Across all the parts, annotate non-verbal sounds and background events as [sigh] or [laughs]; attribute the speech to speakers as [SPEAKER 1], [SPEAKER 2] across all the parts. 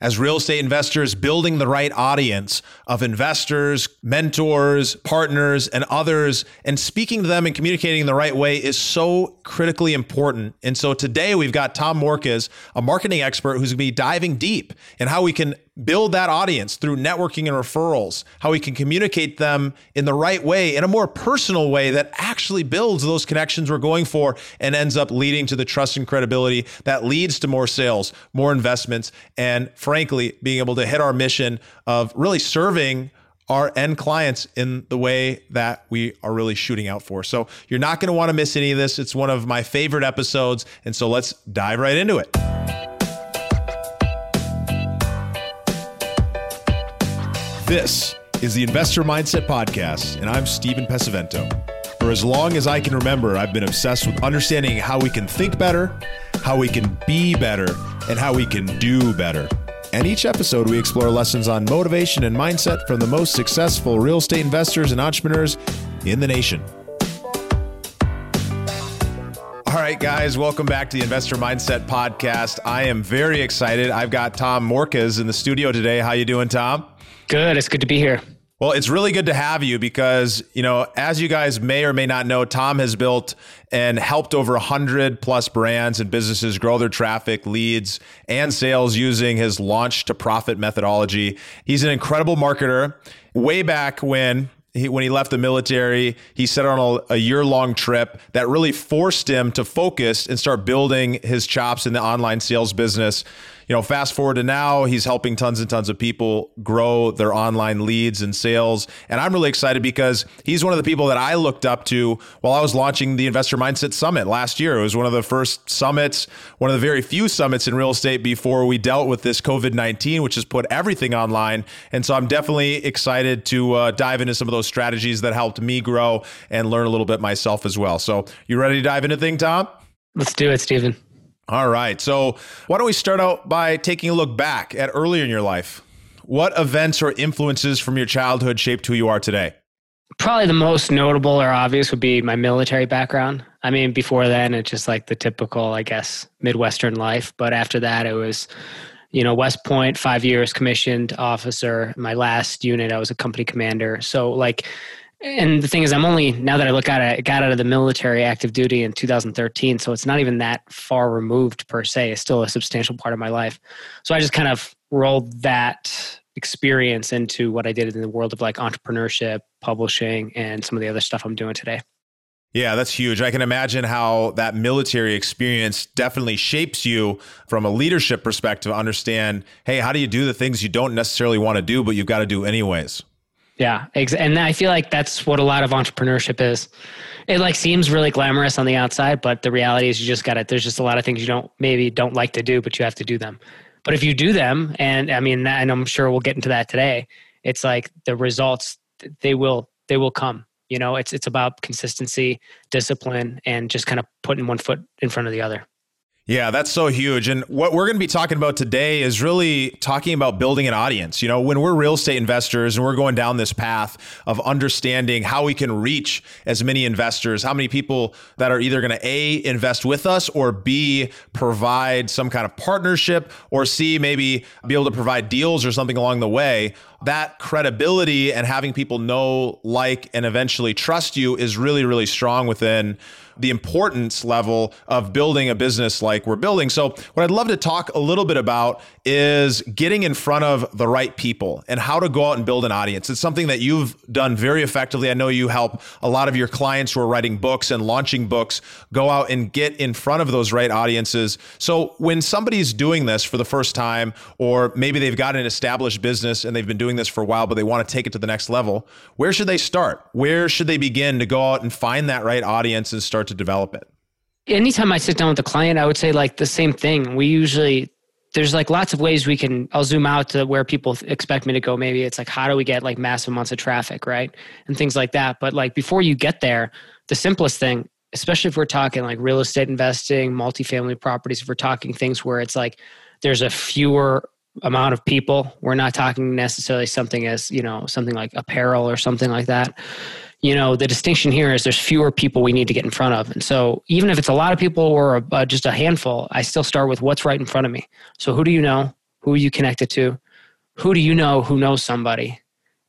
[SPEAKER 1] as real estate investors, building the right audience of investors, mentors, partners, and others, and speaking to them and communicating the right way is so critically important. And so today we've got Tom Morkes, a marketing expert who's going to be diving deep in how we can build that audience through networking and referrals, how we can communicate them in the right way, in a more personal way that actually builds those connections we're going for and ends up leading to the trust and credibility that leads to more sales, more investments, and frankly, being able to hit our mission of really serving our end clients in the way that we are really shooting out for. So you're not going to want to miss any of this. It's one of my favorite episodes. And so let's dive right into it. This is the Investor Mindset Podcast, and I'm Stephen Pesavento. For as long as I can remember, I've been obsessed with understanding how we can think better, how we can be better, and how we can do better. And each episode, we explore lessons on motivation and mindset from the most successful real estate investors and entrepreneurs in the nation. All right, guys, welcome back to the Investor Mindset Podcast. I am very excited. I've got Tom Morkes in the studio today. How you doing, Tom?
[SPEAKER 2] Good. It's good to be here.
[SPEAKER 1] Well, it's really good to have you because, you know, as you guys may or may not know, Tom has built and helped over 100 plus brands and businesses grow their traffic, leads, and sales using his launch to profit methodology. He's an incredible marketer. Way back when he, when he left the military, he set on a, a year long trip that really forced him to focus and start building his chops in the online sales business you know, fast forward to now, he's helping tons and tons of people grow their online leads and sales. And I'm really excited because he's one of the people that I looked up to while I was launching the Investor Mindset Summit last year. It was one of the first summits, one of the very few summits in real estate before we dealt with this COVID 19, which has put everything online. And so I'm definitely excited to uh, dive into some of those strategies that helped me grow and learn a little bit myself as well. So, you ready to dive into thing, Tom?
[SPEAKER 2] Let's do it, Stephen.
[SPEAKER 1] All right. So, why don't we start out by taking a look back at earlier in your life? What events or influences from your childhood shaped who you are today?
[SPEAKER 2] Probably the most notable or obvious would be my military background. I mean, before then, it's just like the typical, I guess, Midwestern life. But after that, it was, you know, West Point, five years commissioned officer. My last unit, I was a company commander. So, like, and the thing is, I'm only now that I look at it, I got out of the military active duty in 2013, so it's not even that far removed per se. It's still a substantial part of my life. So I just kind of rolled that experience into what I did in the world of like entrepreneurship, publishing, and some of the other stuff I'm doing today.
[SPEAKER 1] Yeah, that's huge. I can imagine how that military experience definitely shapes you from a leadership perspective. Understand, hey, how do you do the things you don't necessarily want to do, but you've got to do anyways?
[SPEAKER 2] Yeah, and I feel like that's what a lot of entrepreneurship is. It like seems really glamorous on the outside, but the reality is you just got it. There's just a lot of things you don't maybe don't like to do, but you have to do them. But if you do them, and I mean, and I'm sure we'll get into that today. It's like the results they will they will come. You know, it's it's about consistency, discipline, and just kind of putting one foot in front of the other.
[SPEAKER 1] Yeah, that's so huge. And what we're going to be talking about today is really talking about building an audience. You know, when we're real estate investors and we're going down this path of understanding how we can reach as many investors, how many people that are either going to A, invest with us or B, provide some kind of partnership or C, maybe be able to provide deals or something along the way that credibility and having people know, like, and eventually trust you is really, really strong within the importance level of building a business like we're building. So, what I'd love to talk a little bit about is getting in front of the right people and how to go out and build an audience. It's something that you've done very effectively. I know you help a lot of your clients who are writing books and launching books go out and get in front of those right audiences. So, when somebody's doing this for the first time, or maybe they've got an established business and they've been doing this for a while, but they want to take it to the next level, where should they start? Where should they begin to go out and find that right audience and start to develop it?
[SPEAKER 2] Anytime I sit down with a client, I would say like the same thing. We usually there's like lots of ways we can i'll zoom out to where people expect me to go maybe it's like how do we get like massive amounts of traffic right and things like that but like before you get there the simplest thing especially if we're talking like real estate investing multifamily properties if we're talking things where it's like there's a fewer amount of people. We're not talking necessarily something as, you know, something like apparel or something like that. You know, the distinction here is there's fewer people we need to get in front of. And so even if it's a lot of people or a, uh, just a handful, I still start with what's right in front of me. So who do you know? Who are you connected to? Who do you know who knows somebody?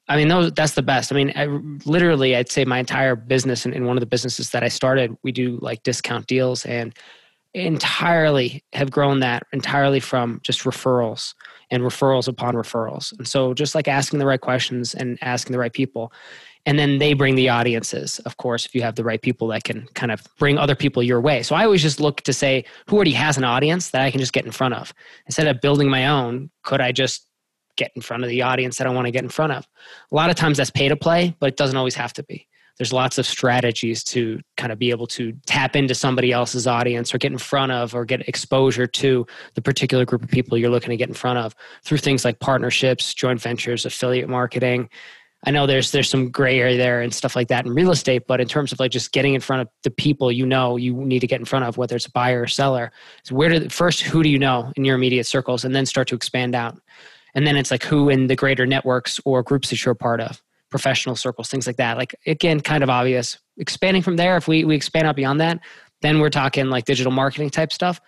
[SPEAKER 2] I mean, those, that's the best. I mean, I, literally, I'd say my entire business and in one of the businesses that I started, we do like discount deals and entirely have grown that entirely from just referrals and referrals upon referrals. And so just like asking the right questions and asking the right people. And then they bring the audiences, of course, if you have the right people that can kind of bring other people your way. So I always just look to say, who already has an audience that I can just get in front of? Instead of building my own, could I just get in front of the audience that I want to get in front of? A lot of times that's pay to play, but it doesn't always have to be there's lots of strategies to kind of be able to tap into somebody else's audience or get in front of or get exposure to the particular group of people you're looking to get in front of through things like partnerships, joint ventures, affiliate marketing. I know there's there's some gray area there and stuff like that in real estate, but in terms of like just getting in front of the people you know you need to get in front of, whether it's a buyer or seller, so where do first who do you know in your immediate circles, and then start to expand out, and then it's like who in the greater networks or groups that you're a part of professional circles, things like that. Like again, kind of obvious. Expanding from there, if we we expand out beyond that, then we're talking like digital marketing type stuff.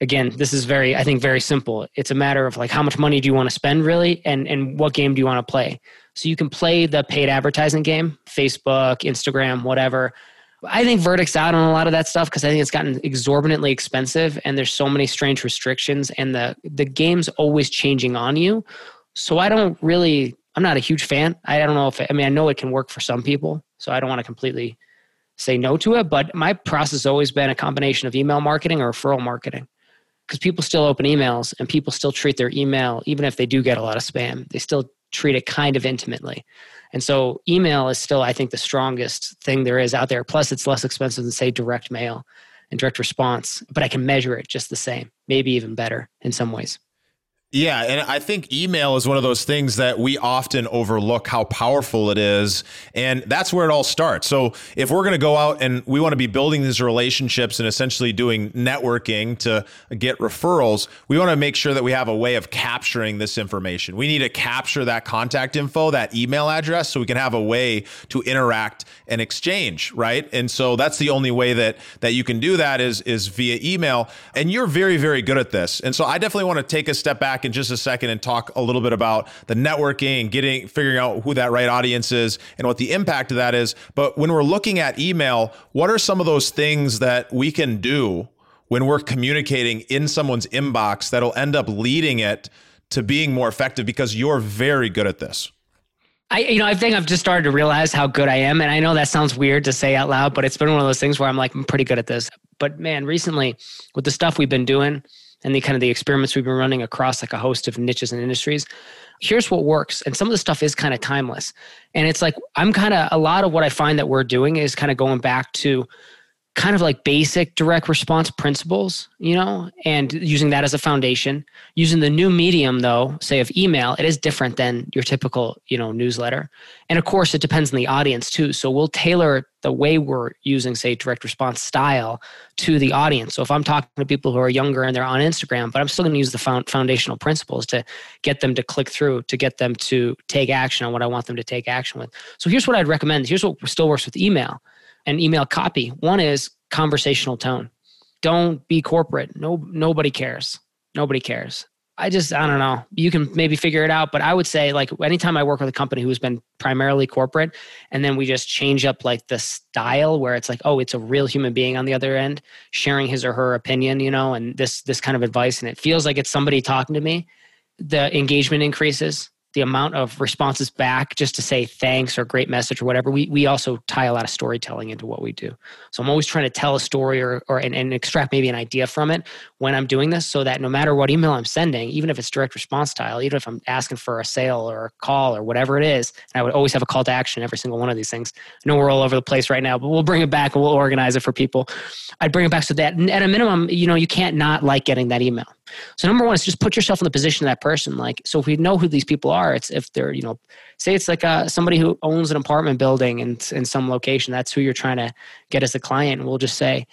[SPEAKER 2] Again, this is very, I think, very simple. It's a matter of like how much money do you want to spend really, and and what game do you want to play. So you can play the paid advertising game, Facebook, Instagram, whatever. I think verdict's out on a lot of that stuff because I think it's gotten exorbitantly expensive, and there's so many strange restrictions, and the the game's always changing on you. So I don't really I'm not a huge fan. I don't know if, I mean, I know it can work for some people, so I don't want to completely say no to it. But my process has always been a combination of email marketing or referral marketing because people still open emails and people still treat their email, even if they do get a lot of spam, they still treat it kind of intimately. And so email is still, I think, the strongest thing there is out there. Plus, it's less expensive than, say, direct mail and direct response, but I can measure it just the same, maybe even better in some ways.
[SPEAKER 1] Yeah, and I think email is one of those things that we often overlook how powerful it is. And that's where it all starts. So, if we're going to go out and we want to be building these relationships and essentially doing networking to get referrals, we want to make sure that we have a way of capturing this information. We need to capture that contact info, that email address, so we can have a way to interact and exchange, right? And so that's the only way that that you can do that is is via email. And you're very very good at this. And so I definitely want to take a step back back in just a second and talk a little bit about the networking and getting figuring out who that right audience is and what the impact of that is. But when we're looking at email, what are some of those things that we can do when we're communicating in someone's inbox that'll end up leading it to being more effective because you're very good at this?
[SPEAKER 2] I, you know, I think I've just started to realize how good I am. And I know that sounds weird to say out loud, but it's been one of those things where I'm like, I'm pretty good at this. But man, recently with the stuff we've been doing, and the kind of the experiments we've been running across like a host of niches and industries. Here's what works and some of the stuff is kind of timeless. And it's like i'm kind of a lot of what i find that we're doing is kind of going back to kind of like basic direct response principles, you know, and using that as a foundation. Using the new medium, though, say of email, it is different than your typical, you know, newsletter. And of course, it depends on the audience too. So we'll tailor the way we're using, say, direct response style to the audience. So if I'm talking to people who are younger and they're on Instagram, but I'm still going to use the foundational principles to get them to click through, to get them to take action on what I want them to take action with. So here's what I'd recommend. Here's what still works with email and email copy. One is conversational tone. Don't be corporate. No, nobody cares. Nobody cares. I just, I don't know. You can maybe figure it out, but I would say, like, anytime I work with a company who's been primarily corporate, and then we just change up like the style where it's like, oh, it's a real human being on the other end sharing his or her opinion, you know, and this this kind of advice, and it feels like it's somebody talking to me. The engagement increases the amount of responses back just to say thanks or great message or whatever we, we also tie a lot of storytelling into what we do. So i'm always trying to tell a story or, or and, and extract maybe an idea from it when i'm doing this so that no matter what email i'm sending even if it's direct response style even if i'm asking for a sale or a call or whatever it is i would always have a call to action every single one of these things. I know we're all over the place right now but we'll bring it back and we'll organize it for people. I'd bring it back so that at a minimum you know you can't not like getting that email so number one is just put yourself in the position of that person. Like, so if we know who these people are, it's if they're, you know, say it's like uh, somebody who owns an apartment building in, in some location, that's who you're trying to get as a client. And we'll just say,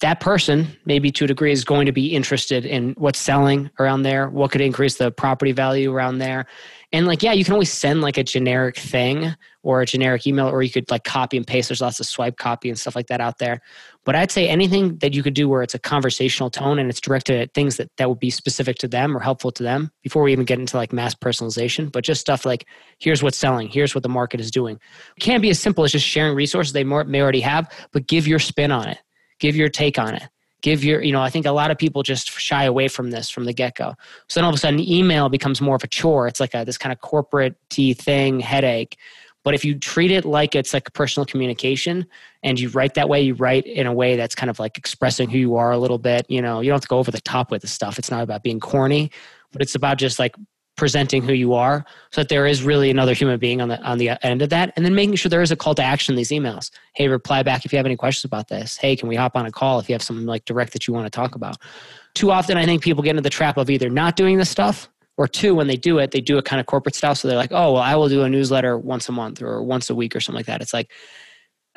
[SPEAKER 2] that person, maybe to a degree, is going to be interested in what's selling around there, what could increase the property value around there. And like, yeah, you can always send like a generic thing or a generic email, or you could like copy and paste. There's lots of swipe copy and stuff like that out there. But I'd say anything that you could do where it's a conversational tone and it's directed at things that, that would be specific to them or helpful to them before we even get into like mass personalization, but just stuff like here's what's selling, here's what the market is doing. It can't be as simple as just sharing resources they may already have, but give your spin on it give your take on it. Give your you know i think a lot of people just shy away from this from the get-go. So then all of a sudden email becomes more of a chore. It's like a this kind of corporate thing headache. But if you treat it like it's like personal communication and you write that way you write in a way that's kind of like expressing who you are a little bit you know you don't have to go over the top with the stuff. It's not about being corny but it's about just like presenting who you are so that there is really another human being on the on the end of that and then making sure there is a call to action in these emails. Hey reply back if you have any questions about this. Hey can we hop on a call if you have something like direct that you want to talk about? Too often i think people get into the trap of either not doing this stuff or two when they do it they do it kind of corporate style so they're like oh well i will do a newsletter once a month or once a week or something like that. It's like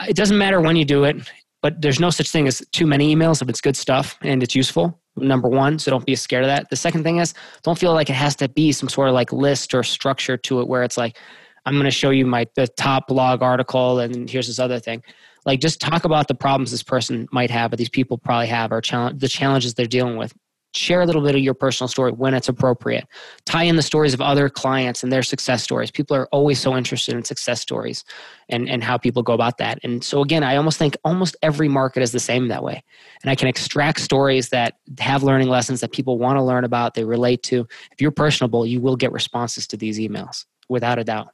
[SPEAKER 2] it doesn't matter when you do it but there's no such thing as too many emails if it's good stuff and it's useful number one so don't be scared of that. The second thing is don't feel like it has to be some sort of like list or structure to it where it's like i'm going to show you my the top blog article and here's this other thing. Like just talk about the problems this person might have or these people probably have or challenge the challenges they're dealing with share a little bit of your personal story when it's appropriate. Tie in the stories of other clients and their success stories. People are always so interested in success stories and, and how people go about that. And so again i almost think almost every market is the same that way. And i can extract stories that have learning lessons that people want to learn about they relate to. If you're personable you will get responses to these emails without a doubt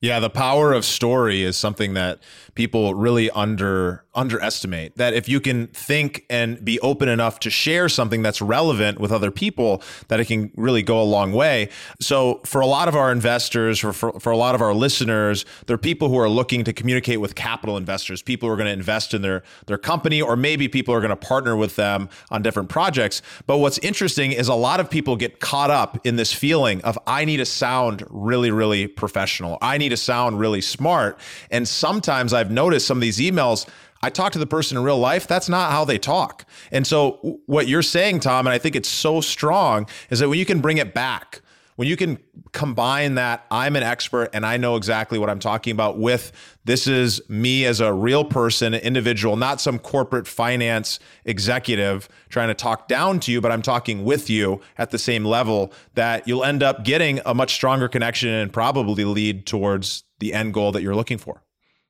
[SPEAKER 1] yeah, the power of story is something that people really under underestimate. That if you can think and be open enough to share something that's relevant with other people, that it can really go a long way. So for a lot of our investors, or for, for a lot of our listeners, there are people who are looking to communicate with capital investors, people who are going to invest in their their company, or maybe people are going to partner with them on different projects. But what's interesting is a lot of people get caught up in this feeling of I need to sound really, really professional. I need to sound really smart. And sometimes I've noticed some of these emails, I talk to the person in real life, that's not how they talk. And so what you're saying, Tom, and I think it's so strong, is that when you can bring it back, when you can combine that I'm an expert and I know exactly what I'm talking about with this is me as a real person, an individual, not some corporate finance executive trying to talk down to you, but I'm talking with you at the same level, that you'll end up getting a much stronger connection and probably lead towards the end goal that you're looking for.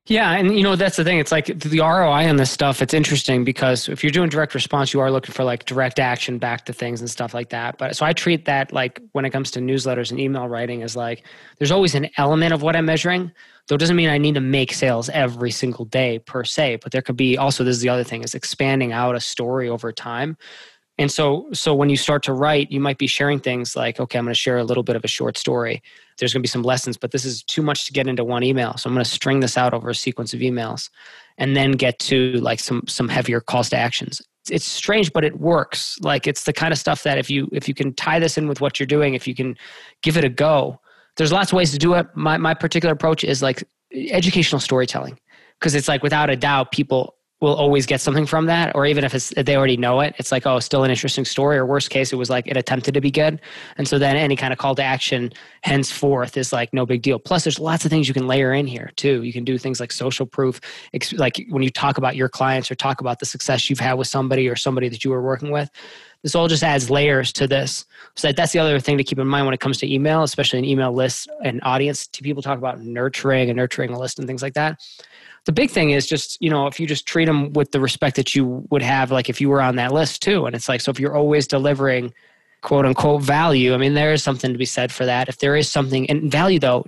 [SPEAKER 2] Yeah, and you know that's the thing. It's like the ROI on this stuff. It's interesting because if you're doing direct response, you are looking for like direct action back to things and stuff like that. But so I treat that like when it comes to newsletters and email writing as like there's always an element of what I'm measuring. Though it doesn't mean I need to make sales every single day per se. But there could be also this is the other thing is expanding out a story over time. And so, so when you start to write, you might be sharing things like, okay, I'm going to share a little bit of a short story. There's going to be some lessons, but this is too much to get into one email. So I'm going to string this out over a sequence of emails, and then get to like some some heavier calls to actions. It's strange, but it works. Like it's the kind of stuff that if you if you can tie this in with what you're doing, if you can give it a go, there's lots of ways to do it. My my particular approach is like educational storytelling because it's like without a doubt people will always get something from that or even if it's they already know it it's like oh still an interesting story or worst case it was like it attempted to be good. And so then any kind of call to action henceforth is like no big deal. Plus there's lots of things you can layer in here too. You can do things like social proof like when you talk about your clients or talk about the success you've had with somebody or somebody that you were working with. This all just adds layers to this. So that's the other thing to keep in mind when it comes to email especially an email list and audience to people talk about nurturing and nurturing a list and things like that the big thing is just you know if you just treat them with the respect that you would have like if you were on that list too. And it's like so if you're always delivering quote unquote value i mean there is something to be said for that. If there is something and value though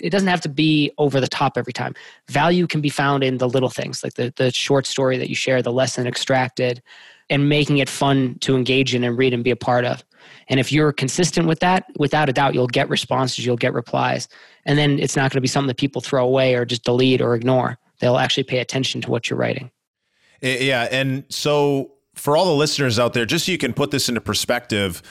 [SPEAKER 2] it doesn't have to be over the top every time. Value can be found in the little things like the, the short story that you share the lesson extracted and making it fun to engage in and read and be a part of. And if you're consistent with that without a doubt you'll get responses you'll get replies. And then it's not going to be something that people throw away or just delete or ignore they'll actually pay attention to what you're writing.
[SPEAKER 1] Eh, yeah. And so for all the listeners out there, just so you can put this into perspective,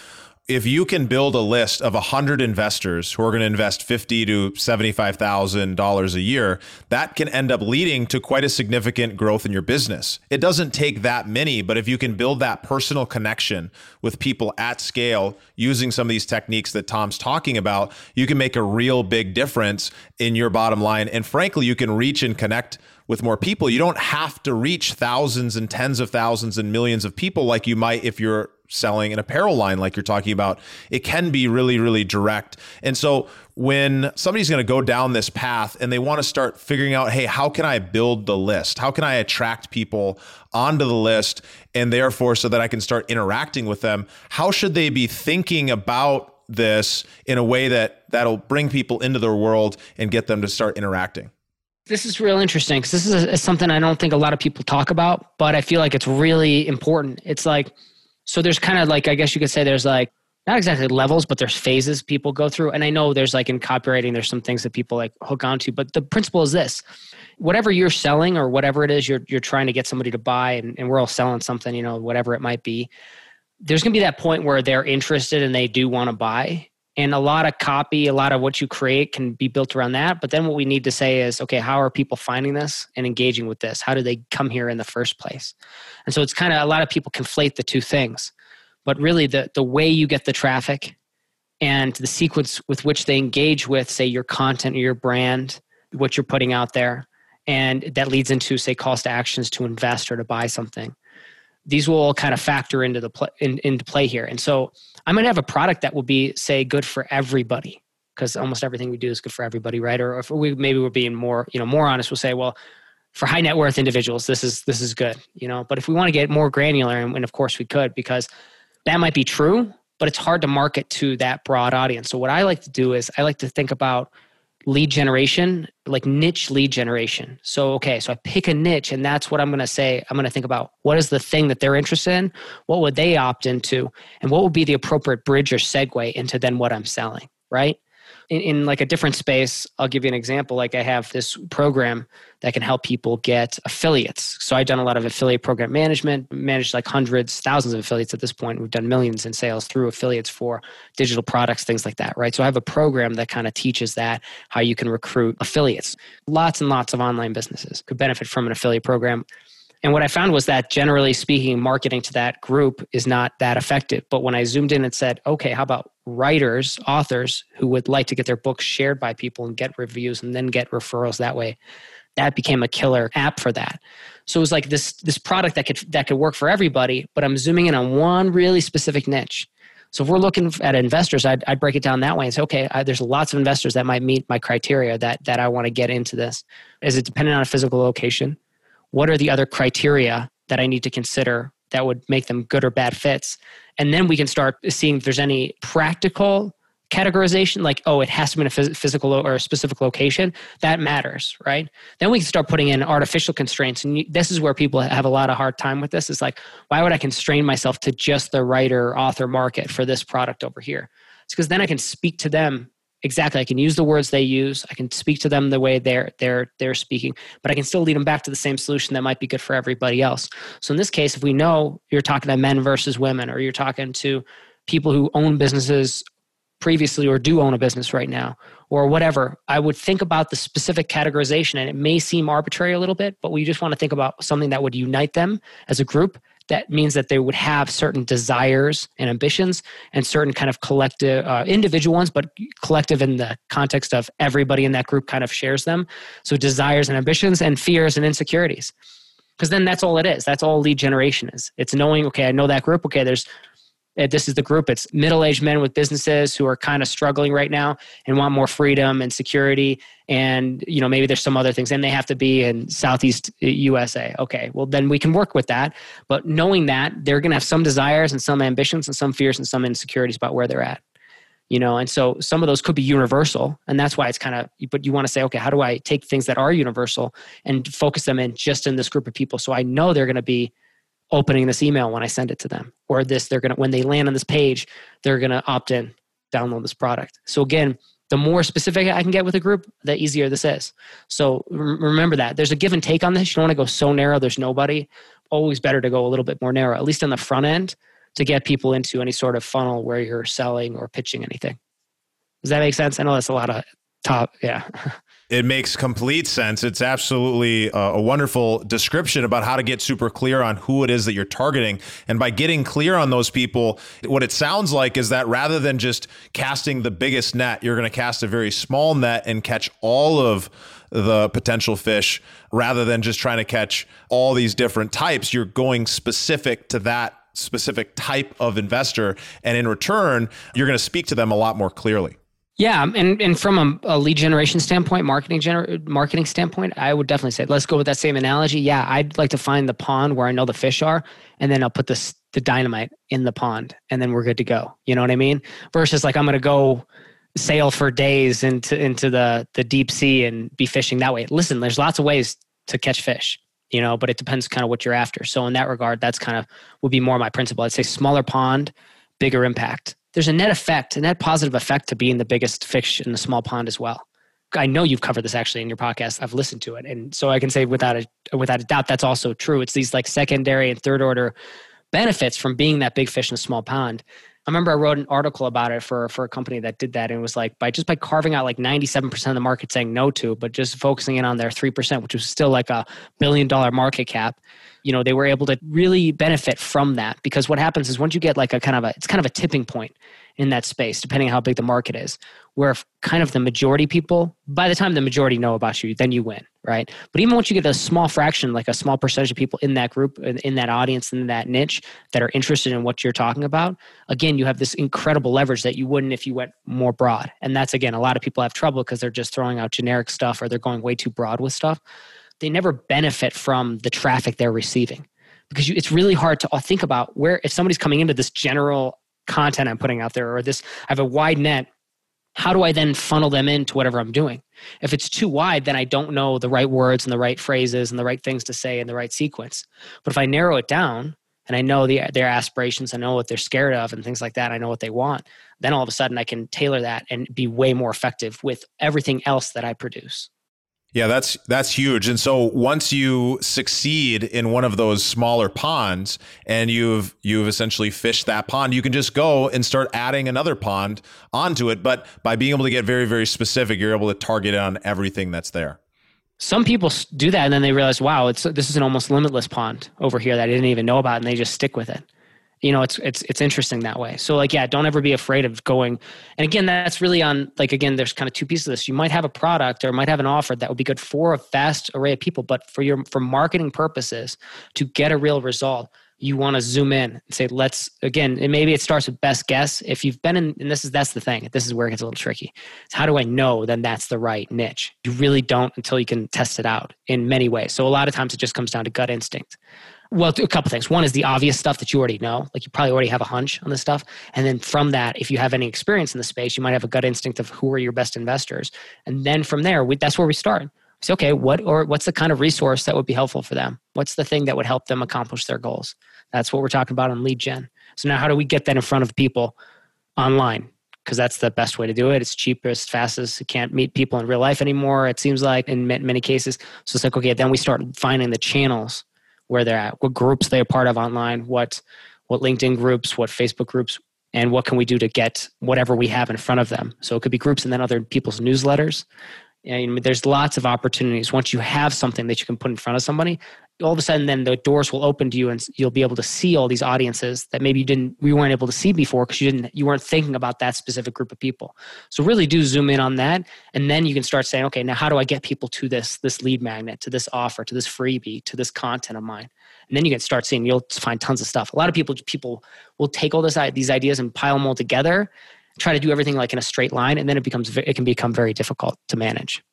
[SPEAKER 1] if you can build a list of 100 investors who are going to invest 50 to $75,000 a year, that can end up leading to quite a significant growth in your business. It doesn't take that many, but if you can build that personal connection with people at scale using some of these techniques that Tom's talking about, you can make a real big difference in your bottom line. And frankly, you can reach and connect with more people. You don't have to reach thousands and tens of thousands and millions of people like you might if you're selling an apparel line like you're talking about it can be really really direct. And so when somebody's going to go down this path and they want to start figuring out hey how can i build the list? How can i attract people onto the list and therefore so that i can start interacting with them? How should they be thinking about this in a way that that'll bring people into their world and get them to start interacting?
[SPEAKER 2] This is real interesting because this is, a, something I don't think a lot of people talk about, but I feel like it's really important. It's like so there's kind of like I guess you could say there's like not exactly levels, but there's phases people go through. And I know there's like in copywriting, there's some things that people like hook onto, but the principle is this. Whatever you're selling or whatever it is you're you're trying to get somebody to buy, and, and we're all selling something, you know, whatever it might be, there's gonna be that point where they're interested and they do want to buy. And a lot of copy, a lot of what you create can be built around that. But then what we need to say is, okay, how are people finding this and engaging with this? How do they come here in the first place? And so it's kind of a lot of people conflate the two things. But really, the, the way you get the traffic and the sequence with which they engage with, say, your content or your brand, what you're putting out there, and that leads into, say, calls to actions to invest or to buy something. These will all kind of factor into the play, in, into play here. And so I might have a product that will be, say, good for everybody because almost everything we do is good for everybody, right? Or if we maybe we're being more, you know, more honest, we'll say, well, for high net worth individuals, this is this is good, you know. But if we want to get more granular, and, and of course we could, because that might be true, but it's hard to market to that broad audience. So what I like to do is I like to think about lead generation, like niche lead generation. So, okay, so I pick a niche and that's what I'm going to say. I'm going to think about what is the thing that they're interested in? What would they opt into? And what would be the appropriate bridge or segue into then what I'm selling, right? In, in like a different space i'll give you an example. Like i have this program that can help people get affiliates. So i've done a lot of affiliate program management managed like hundreds thousands of affiliates at this point. We've done millions in sales through affiliates for digital products things like that right? So i have a program that kind of teaches that how you can recruit affiliates. Lots and lots of online businesses could benefit from an affiliate program. And what I found was that generally speaking, marketing to that group is not that effective. But when I zoomed in and said, okay, how about writers, authors who would like to get their books shared by people and get reviews and then get referrals that way, that became a killer app for that. So it was like this this product that could that could work for everybody, but I'm zooming in on one really specific niche. So if we're looking at investors, I'd, I'd break it down that way and say, okay, I, there's lots of investors that might meet my criteria that that I want to get into this. Is it dependent on a physical location? what are the other criteria that I need to consider that would make them good or bad fits? And then we can start seeing if there's any practical categorization, like, oh, it has to be in a physical or a specific location. That matters, right? Then we can start putting in artificial constraints. And this is where people have a lot of hard time with this. It's like, why would I constrain myself to just the writer author market for this product over here? It's because then I can speak to them exactly i can use the words they use i can speak to them the way they're they're they're speaking but i can still lead them back to the same solution that might be good for everybody else. So in this case if we know you're talking to men versus women or you're talking to people who own businesses previously or do own a business right now or whatever i would think about the specific categorization and it may seem arbitrary a little bit but we just want to think about something that would unite them as a group that means that they would have certain desires and ambitions and certain kind of collective uh, individual ones but collective in the context of everybody in that group kind of shares them. So desires and ambitions and fears and insecurities. Because then that's all it is. That's all lead generation is. It's knowing okay i know that group. Okay there's Uh, this is the group. It's middle-aged men with businesses who are kind of struggling right now and want more freedom and security and you know maybe there's some other things. And they have to be in southeast usa okay well then we can work with that. But knowing that they're going to have some desires and some ambitions and some fears and some insecurities about where they're at you know? And so some of those could be universal and that's why it's kind of but you want to say okay how do i take things that are universal and focus them in just in this group of people? So i know they're going to be opening this email when I send it to them, or this they're gonna when they land on this page, they're gonna opt in, download this product. So again, the more specific I can get with a group, the easier this is. So remember that there's a give and take on this. You don't want to go so narrow. There's nobody. Always better to go a little bit more narrow, at least on the front end, to get people into any sort of funnel where you're selling or pitching anything. Does that make sense? I know that's a lot of top. Yeah. [laughs]
[SPEAKER 1] It makes complete sense. It's absolutely a, a, wonderful description about how to get super clear on who it is that you're targeting. And by getting clear on those people, what it sounds like is that rather than just casting the biggest net, you're going to cast a very small net and catch all of the potential fish rather than just trying to catch all these different types. You're going specific to that specific type of investor. And in return, you're going to speak to them a lot more clearly.
[SPEAKER 2] Yeah, um, and and from a, a lead generation standpoint, marketing gener- marketing standpoint, I would definitely say let's go with that same analogy. Yeah, I'd like to find the pond where I know the fish are, and then I'll put this the dynamite in the pond, and then we're good to go. You know what I mean? Versus like I'm to go sail for days into into the the deep sea and be fishing that way. Listen, there's lots of ways to catch fish, you know, but it depends kind of what you're after. So in that regard, that's kind of would be more my principle. I'd say smaller pond, bigger impact there's a net effect, a net positive effect to being the biggest fish in the small pond as well. I know you've covered this actually in your podcast. I've listened to it, and so I can say without a without a doubt that's also true. It's these like secondary and third order benefits from being that big fish in a small pond. I remember I wrote an article about it for for a company that did that, and it was like by just by carving out like ninety seven percent of the market saying no to, but just focusing in on their three percent, which was still like a billion dollar market cap you know they were able to really benefit from that. Because what happens is once you get like a kind of a it's kind of a tipping point in that space depending on how big the market is where kind of the majority people by the time the majority know about you then you win right? But even once you get a small fraction like a small percentage of people in that group in that audience in that niche that are interested in what you're talking about again you have this incredible leverage that you wouldn't if you went more broad. And that's again a lot of people have trouble because they're just throwing out generic stuff or they're going way too broad with stuff. They never benefit from the traffic they're receiving because you, it's really hard to uh, think about where if somebody's coming into this general content I'm putting out there or this I have a wide net how do I then funnel them into whatever I'm doing? If it's too wide, then I don't know the right words and the right phrases and the right things to say in the right sequence. But if I narrow it down and I know the, their aspirations, I know what they're scared of and things like that, I know what they want, then all of a sudden I can tailor that and be way more effective with everything else that I produce.
[SPEAKER 1] Yeah, that's that's huge. And so once you succeed in one of those smaller ponds and you've you've essentially fished that pond, you can just go and start adding another pond onto it, but by being able to get very very specific, you're able to target on everything that's there.
[SPEAKER 2] Some people do that and then they realize, wow, it's this is an almost limitless pond over here that I didn't even know about and they just stick with it you know it's it's it's interesting that way. So like yeah don't ever be afraid of going and again that's really on like again there's kind of two pieces of this. You might have a product or might have an offer that would be good for a vast array of people but for your for marketing purposes to get a real result you want to zoom in and say let's again and maybe it starts with best guess. If you've been in and this is that's the thing this is where it gets a little tricky it's how do i know then that's the right niche? You really don't until you can test it out in many ways. So a lot of times it just comes down to gut instinct well a couple things one is the obvious stuff that you already know like you probably already have a hunch on this stuff and then from that if you have any experience in the space you might have a gut instinct of who are your best investors and then from there we, that's where we start say okay what or what's the kind of resource that would be helpful for them what's the thing that would help them accomplish their goals that's what we're talking about on lead gen so now how do we get that in front of people online because that's the best way to do it. It's cheapest, fastest. You can't meet people in real life anymore. It seems like in many cases. So it's like, okay, then we start finding the channels where they're at, what groups they're part of online, what what LinkedIn groups, what Facebook groups, and what can we do to get whatever we have in front of them. So it could be groups and then other people's newsletters. And there's lots of opportunities. Once you have something that you can put in front of somebody, all of a sudden then the doors will open to you and you'll be able to see all these audiences that maybe you didn't we weren't able to see before because you didn't you weren't thinking about that specific group of people. So really do zoom in on that and then you can start saying okay now how do i get people to this this lead magnet to this offer to this freebie to this content of mine? And then you can start seeing you'll find tons of stuff. A lot of people people will take all this these ideas and pile them all together try to do everything like in a straight line and then it becomes it can become very difficult to manage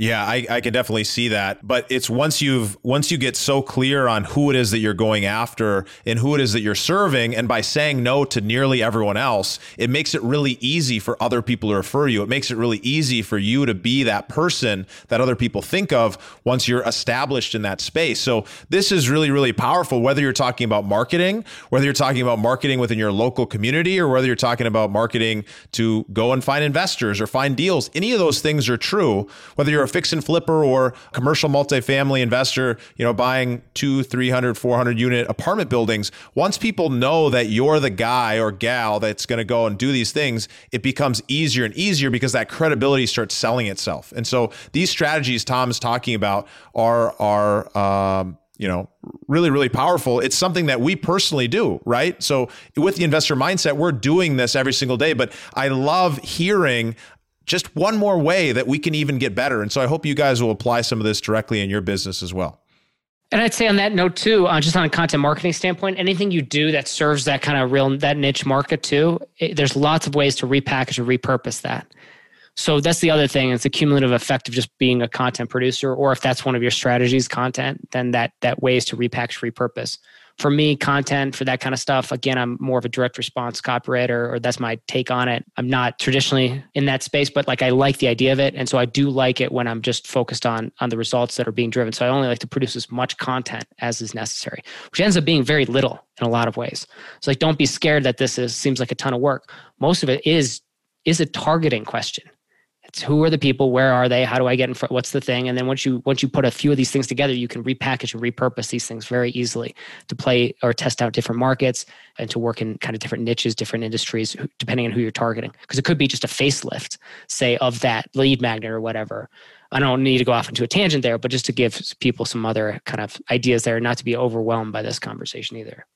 [SPEAKER 1] yeah, I, I can definitely see that. But it's once you've once you get so clear on who it is that you're going after and who it is that you're serving, and by saying no to nearly everyone else, it makes it really easy for other people to refer you. It makes it really easy for you to be that person that other people think of once you're established in that space. So this is really, really powerful, whether you're talking about marketing, whether you're talking about marketing within your local community, or whether you're talking about marketing to go and find investors or find deals. Any of those things are true, whether you're fix and flipper or commercial multifamily investor, you know, buying two, 300, 400 unit apartment buildings, once people know that you're the guy or gal that's going to go and do these things, it becomes easier and easier because that credibility starts selling itself. And so these strategies Tom's talking about are are um, you know really really powerful. It's something that we personally do right? So with the investor mindset we're doing this every single day but i love hearing just one more way that we can even get better and so i hope you guys will apply some of this directly in your business as well
[SPEAKER 2] and I'd say on that note too, uh, just on a content marketing standpoint, anything you do that serves that kind of real that niche market too, it, there's lots of ways to repackage or repurpose that. So that's the other thing. It's the cumulative effect of just being a content producer, or if that's one of your strategies, content, then that that ways to repackage, repurpose. For me, content for that kind of stuff, again, I'm more of a direct response copywriter, or that's my take on it. I'm not traditionally in that space, but like I like the idea of it. And so I do like it when I'm just focused on on the results that are being driven. So I only like to produce as much content as is necessary, which ends up being very little in a lot of ways. So like don't be scared that this is seems like a ton of work. Most of it is is a targeting question it's who are the people where are they how do i get in front what's the thing? And then once you once you put a few of these things together you can repackage and repurpose these things very easily to play or test out different markets and to work in kind of different niches different industries depending on who you're targeting. Because it could be just a facelift say of that lead magnet or whatever. I don't need to go off into a tangent there, but just to give people some other kind of ideas there, not to be overwhelmed by this conversation either.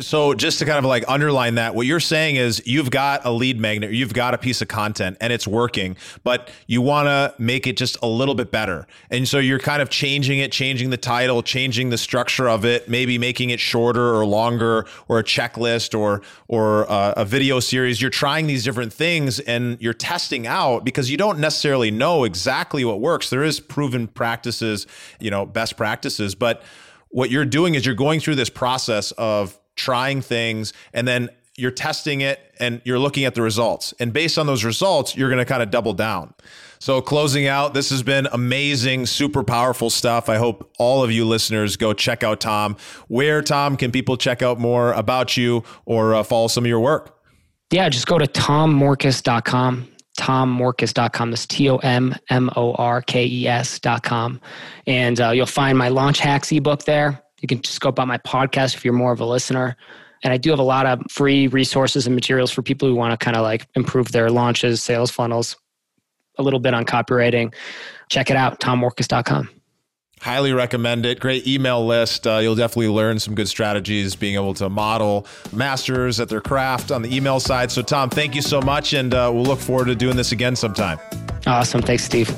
[SPEAKER 1] So just to kind of like underline that, what you're saying is you've got a lead magnet, you've got a piece of content and it's working, but you want to make it just a little bit better. And so you're kind of changing it, changing the title, changing the structure of it, maybe making it shorter or longer or a checklist or or a, a video series. You're trying these different things and you're testing out because you don't necessarily know exactly what works. There is proven practices, you know, best practices, but what you're doing is you're going through this process of trying things, and then you're testing it and you're looking at the results. And based on those results, you're going to kind of double down. So, closing out, this has been amazing, super powerful stuff. I hope all of you listeners go check out Tom. Where, Tom, can people check out more about you or uh, follow some of your work?
[SPEAKER 2] Yeah, just go to tommorkes.com tommorkes.com. That's T O M M O R K E S.com. And uh, you'll find my Launch Hacks ebook there. You can just go about my podcast if you're more of a listener. And I do have a lot of free resources and materials for people who want to kind of like improve their launches, sales funnels, a little bit on copywriting. Check it out, tommorkes.com.
[SPEAKER 1] Highly recommend it. Great email list. Uh, you'll definitely learn some good strategies being able to model masters at their craft on the email side. So, Tom, thank you so much. And uh, we'll look forward to doing this again sometime.
[SPEAKER 2] Awesome. Thanks, Steve.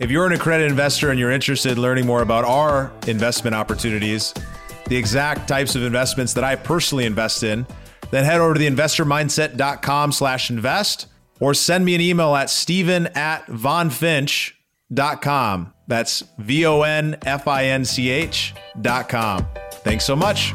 [SPEAKER 1] If you're an accredited investor and you're interested in learning more about our investment opportunities, the exact types of investments that I personally invest in, then head over to theinvestormindset.com slash invest or send me an email at stephen at vonfinch.com. That's V-O-N-F-I-N-C-H dot com. Thanks so much.